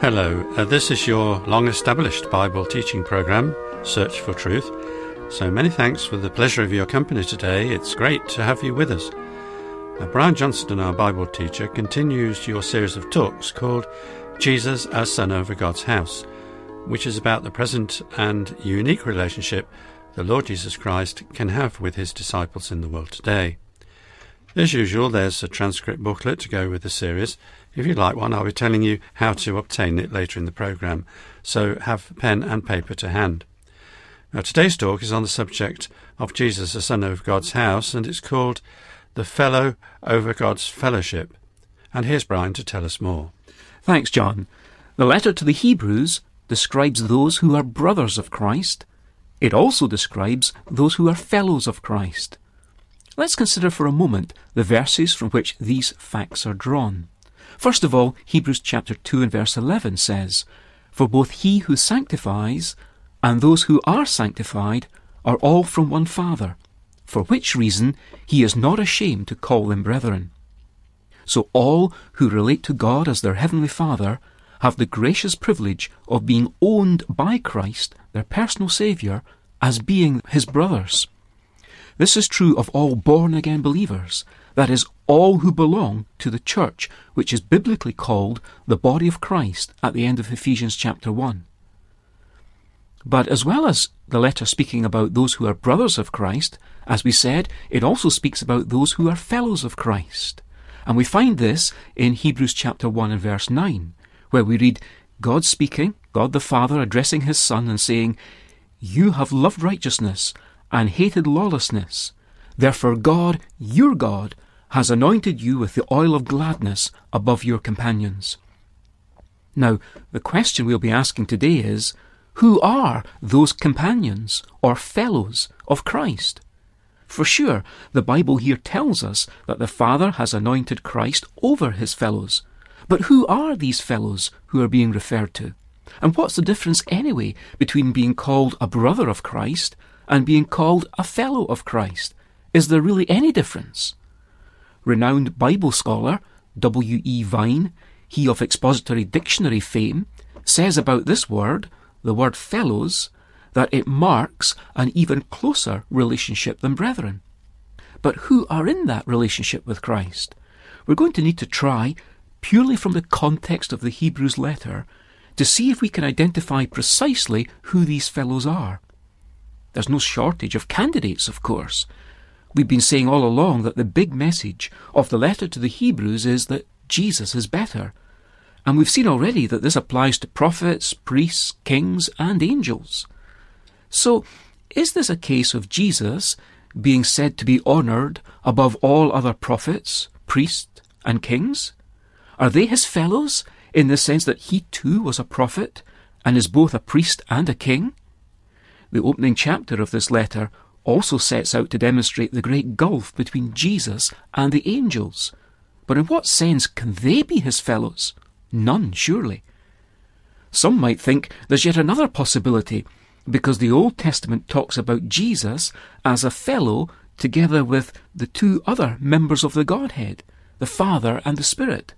Hello, uh, this is your long established Bible teaching program, Search for Truth. So many thanks for the pleasure of your company today. It's great to have you with us. Brian Johnston, our Bible teacher, continues your series of talks called Jesus as Son over God's House, which is about the present and unique relationship the Lord Jesus Christ can have with his disciples in the world today. As usual, there's a transcript booklet to go with the series. If you'd like one, I'll be telling you how to obtain it later in the programme, so have pen and paper to hand. Now, today's talk is on the subject of Jesus, the Son of God's house, and it's called The Fellow over God's Fellowship. And here's Brian to tell us more. Thanks, John. The letter to the Hebrews describes those who are brothers of Christ. It also describes those who are fellows of Christ. Let's consider for a moment the verses from which these facts are drawn. First of all, Hebrews chapter 2 and verse 11 says, For both he who sanctifies and those who are sanctified are all from one Father, for which reason he is not ashamed to call them brethren. So all who relate to God as their heavenly Father have the gracious privilege of being owned by Christ, their personal Saviour, as being his brothers. This is true of all born again believers, that is, all who belong to the church, which is biblically called the body of Christ at the end of Ephesians chapter 1. But as well as the letter speaking about those who are brothers of Christ, as we said, it also speaks about those who are fellows of Christ. And we find this in Hebrews chapter 1 and verse 9, where we read, God speaking, God the Father addressing his Son and saying, You have loved righteousness and hated lawlessness. Therefore God, your God, has anointed you with the oil of gladness above your companions. Now, the question we'll be asking today is, who are those companions or fellows of Christ? For sure, the Bible here tells us that the Father has anointed Christ over his fellows. But who are these fellows who are being referred to? And what's the difference anyway between being called a brother of Christ and being called a fellow of Christ? Is there really any difference? Renowned Bible scholar W. E. Vine, he of expository dictionary fame, says about this word, the word fellows, that it marks an even closer relationship than brethren. But who are in that relationship with Christ? We're going to need to try, purely from the context of the Hebrews letter, to see if we can identify precisely who these fellows are. There's no shortage of candidates, of course. We've been saying all along that the big message of the letter to the Hebrews is that Jesus is better. And we've seen already that this applies to prophets, priests, kings, and angels. So, is this a case of Jesus being said to be honoured above all other prophets, priests, and kings? Are they his fellows in the sense that he too was a prophet and is both a priest and a king? The opening chapter of this letter also sets out to demonstrate the great gulf between Jesus and the angels. But in what sense can they be his fellows? None, surely. Some might think there's yet another possibility, because the Old Testament talks about Jesus as a fellow together with the two other members of the Godhead, the Father and the Spirit.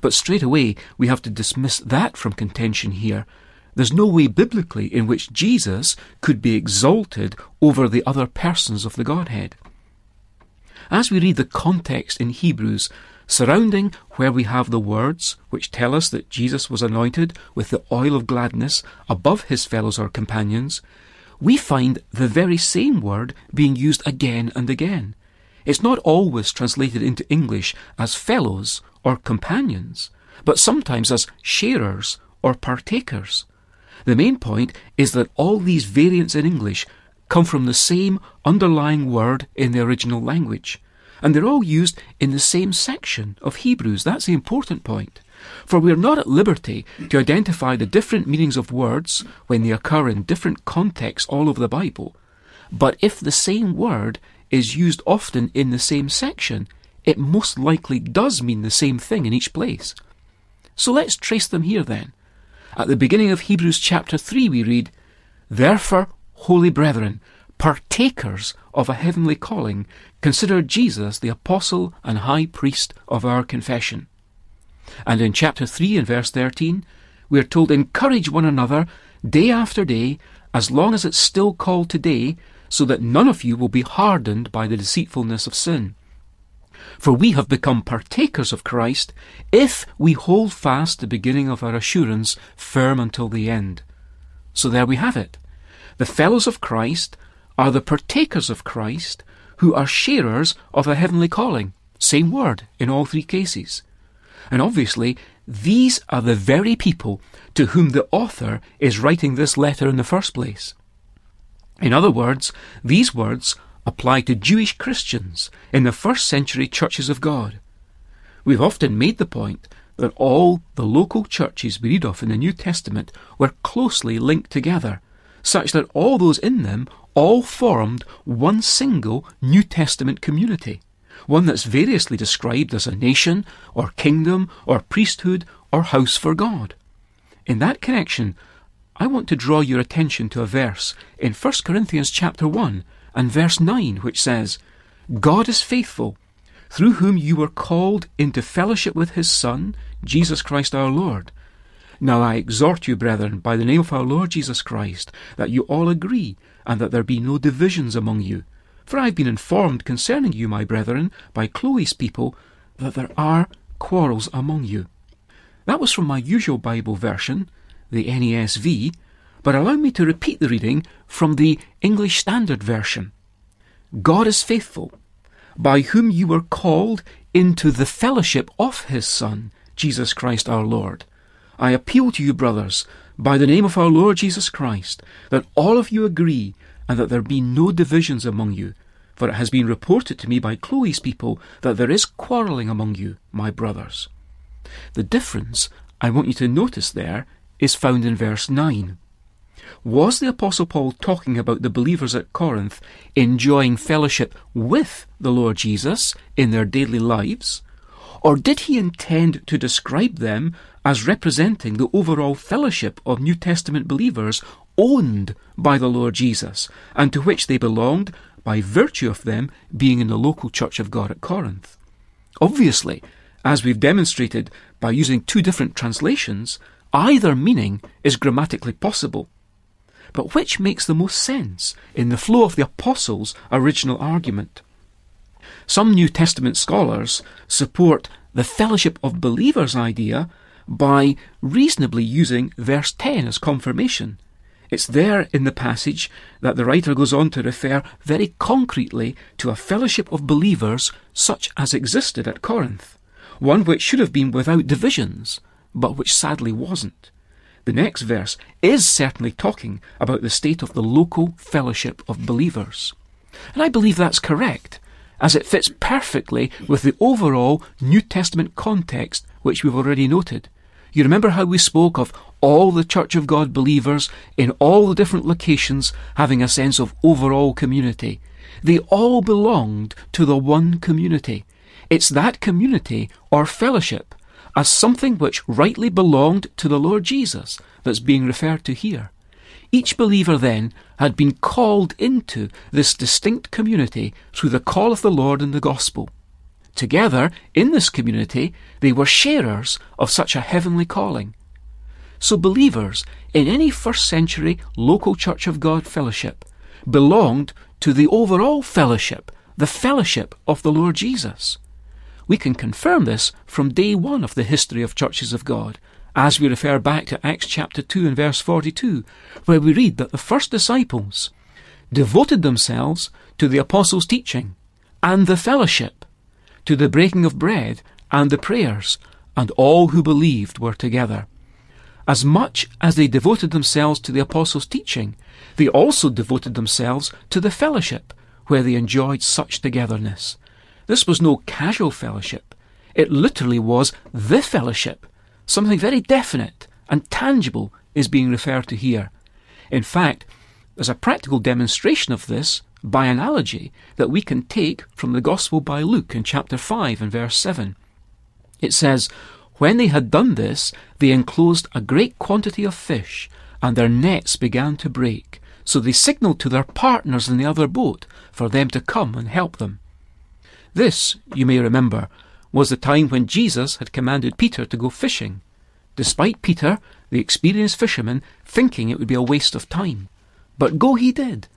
But straight away we have to dismiss that from contention here there's no way biblically in which Jesus could be exalted over the other persons of the Godhead. As we read the context in Hebrews surrounding where we have the words which tell us that Jesus was anointed with the oil of gladness above his fellows or companions, we find the very same word being used again and again. It's not always translated into English as fellows or companions, but sometimes as sharers or partakers. The main point is that all these variants in English come from the same underlying word in the original language. And they're all used in the same section of Hebrews. That's the important point. For we are not at liberty to identify the different meanings of words when they occur in different contexts all over the Bible. But if the same word is used often in the same section, it most likely does mean the same thing in each place. So let's trace them here then. At the beginning of Hebrews chapter 3, we read, Therefore, holy brethren, partakers of a heavenly calling, consider Jesus the apostle and high priest of our confession. And in chapter 3 and verse 13, we are told encourage one another day after day, as long as it's still called today, so that none of you will be hardened by the deceitfulness of sin. For we have become partakers of Christ if we hold fast the beginning of our assurance firm until the end. So there we have it. The fellows of Christ are the partakers of Christ who are sharers of a heavenly calling. Same word in all three cases. And obviously, these are the very people to whom the author is writing this letter in the first place. In other words, these words apply to Jewish Christians in the first century churches of God. We've often made the point that all the local churches we read of in the New Testament were closely linked together, such that all those in them all formed one single New Testament community, one that's variously described as a nation, or kingdom, or priesthood, or house for God. In that connection, I want to draw your attention to a verse in 1 Corinthians chapter 1 and verse 9 which says, God is faithful, through whom you were called into fellowship with his Son, Jesus Christ our Lord. Now I exhort you, brethren, by the name of our Lord Jesus Christ, that you all agree, and that there be no divisions among you. For I have been informed concerning you, my brethren, by Chloe's people, that there are quarrels among you. That was from my usual Bible version, the NASB, but allow me to repeat the reading from the English Standard Version. God is faithful, by whom you were called into the fellowship of his Son, Jesus Christ our Lord. I appeal to you, brothers, by the name of our Lord Jesus Christ, that all of you agree and that there be no divisions among you. For it has been reported to me by Chloe's people that there is quarrelling among you, my brothers. The difference I want you to notice there is found in verse 9. Was the Apostle Paul talking about the believers at Corinth enjoying fellowship with the Lord Jesus in their daily lives? Or did he intend to describe them as representing the overall fellowship of New Testament believers owned by the Lord Jesus and to which they belonged by virtue of them being in the local church of God at Corinth? Obviously, as we've demonstrated by using two different translations, either meaning is grammatically possible. But which makes the most sense in the flow of the Apostles' original argument? Some New Testament scholars support the fellowship of believers idea by reasonably using verse 10 as confirmation. It's there in the passage that the writer goes on to refer very concretely to a fellowship of believers such as existed at Corinth, one which should have been without divisions, but which sadly wasn't. The next verse is certainly talking about the state of the local fellowship of believers. And I believe that's correct, as it fits perfectly with the overall New Testament context which we've already noted. You remember how we spoke of all the Church of God believers in all the different locations having a sense of overall community. They all belonged to the one community. It's that community or fellowship as something which rightly belonged to the Lord Jesus that's being referred to here. Each believer then had been called into this distinct community through the call of the Lord in the gospel. Together, in this community, they were sharers of such a heavenly calling. So believers in any first century local Church of God fellowship belonged to the overall fellowship, the fellowship of the Lord Jesus. We can confirm this from day one of the history of churches of God, as we refer back to Acts chapter 2 and verse 42, where we read that the first disciples devoted themselves to the apostles' teaching and the fellowship, to the breaking of bread and the prayers, and all who believed were together. As much as they devoted themselves to the apostles' teaching, they also devoted themselves to the fellowship, where they enjoyed such togetherness. This was no casual fellowship. It literally was the fellowship. Something very definite and tangible is being referred to here. In fact, there's a practical demonstration of this by analogy that we can take from the Gospel by Luke in chapter 5 and verse 7. It says, When they had done this, they enclosed a great quantity of fish, and their nets began to break. So they signalled to their partners in the other boat for them to come and help them. This, you may remember, was the time when Jesus had commanded Peter to go fishing. despite Peter, the experienced fisherman, thinking it would be a waste of time. But go he did,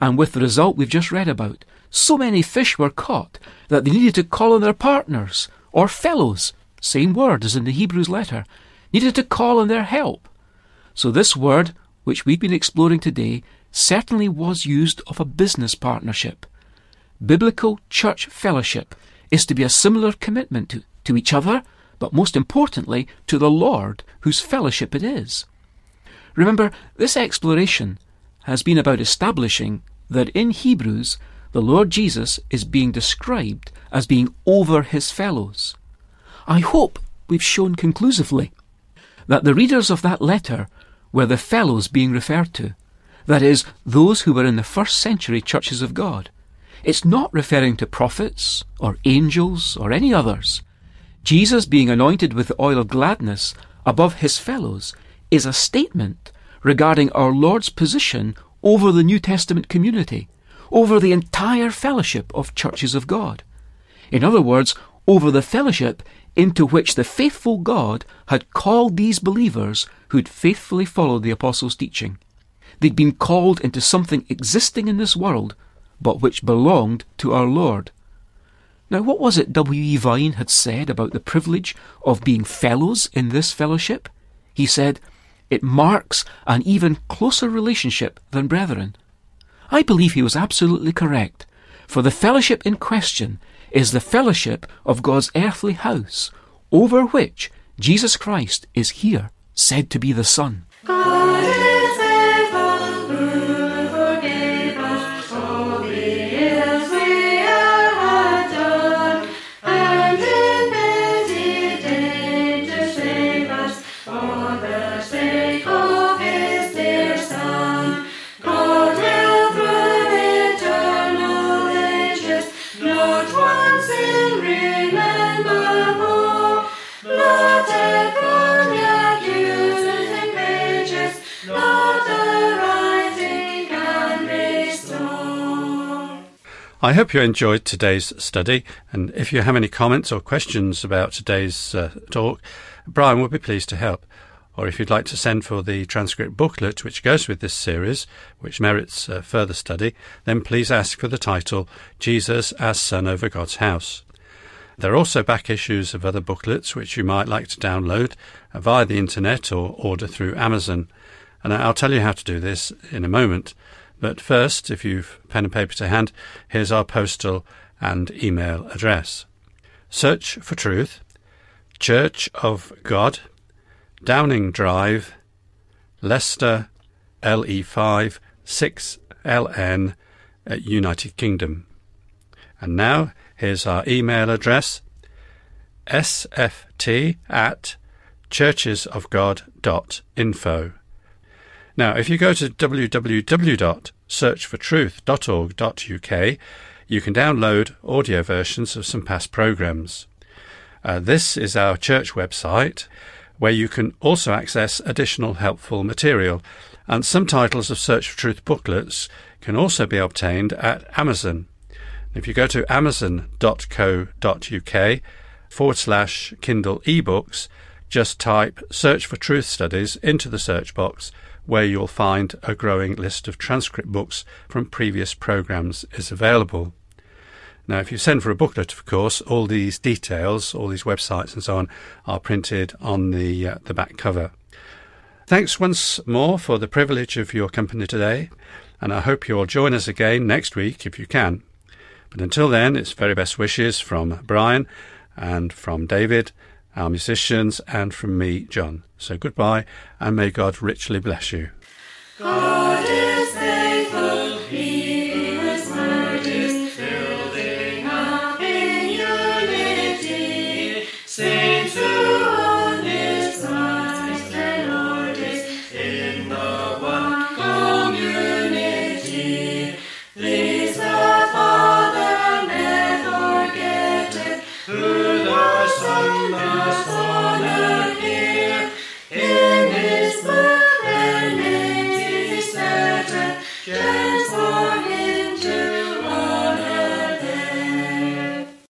and with the result we've just read about, so many fish were caught that they needed to call on their partners, or fellows, same word as in the Hebrews letter, needed to call on their help. So this word, which we've been exploring today, certainly was used of a business partnership. Biblical church fellowship is to be a similar commitment to, to each other, but most importantly, to the Lord, whose fellowship it is. Remember, this exploration has been about establishing that in Hebrews, the Lord Jesus is being described as being over his fellows. I hope we've shown conclusively that the readers of that letter were the fellows being referred to, that is, those who were in the first century churches of God. It's not referring to prophets or angels or any others. Jesus being anointed with the oil of gladness above his fellows is a statement regarding our Lord's position over the New Testament community, over the entire fellowship of churches of God. In other words, over the fellowship into which the faithful God had called these believers who'd faithfully followed the apostles' teaching. They'd been called into something existing in this world, but which belonged to our Lord. Now, what was it W. E. Vine had said about the privilege of being fellows in this fellowship? He said, It marks an even closer relationship than brethren. I believe he was absolutely correct, for the fellowship in question is the fellowship of God's earthly house, over which Jesus Christ is here said to be the Son. I hope you enjoyed today's study, and if you have any comments or questions about today's uh, talk, Brian will be pleased to help. Or if you'd like to send for the transcript booklet which goes with this series, which merits uh, further study, then please ask for the title Jesus as Son over God's House. There are also back issues of other booklets which you might like to download via the internet or order through Amazon. And I'll tell you how to do this in a moment. But first, if you've pen and paper to hand, here's our postal and email address. Search for Truth, Church of God, Downing Drive, Leicester, LE5 6LN, at United Kingdom. And now here's our email address sft at churchesofgod.info. Now, if you go to www.searchfortruth.org.uk, you can download audio versions of some past programs. Uh, this is our church website where you can also access additional helpful material, and some titles of Search for Truth booklets can also be obtained at Amazon. If you go to amazon.co.uk forward slash Kindle ebooks, just type Search for Truth Studies into the search box where you'll find a growing list of transcript books from previous programs is available. Now, if you send for a booklet, of course, all these details, all these websites and so on, are printed on the uh, the back cover. Thanks once more for the privilege of your company today, and I hope you'll join us again next week if you can. But until then, it's very best wishes from Brian and from David our musicians, and from me, John. So goodbye, and may God richly bless you.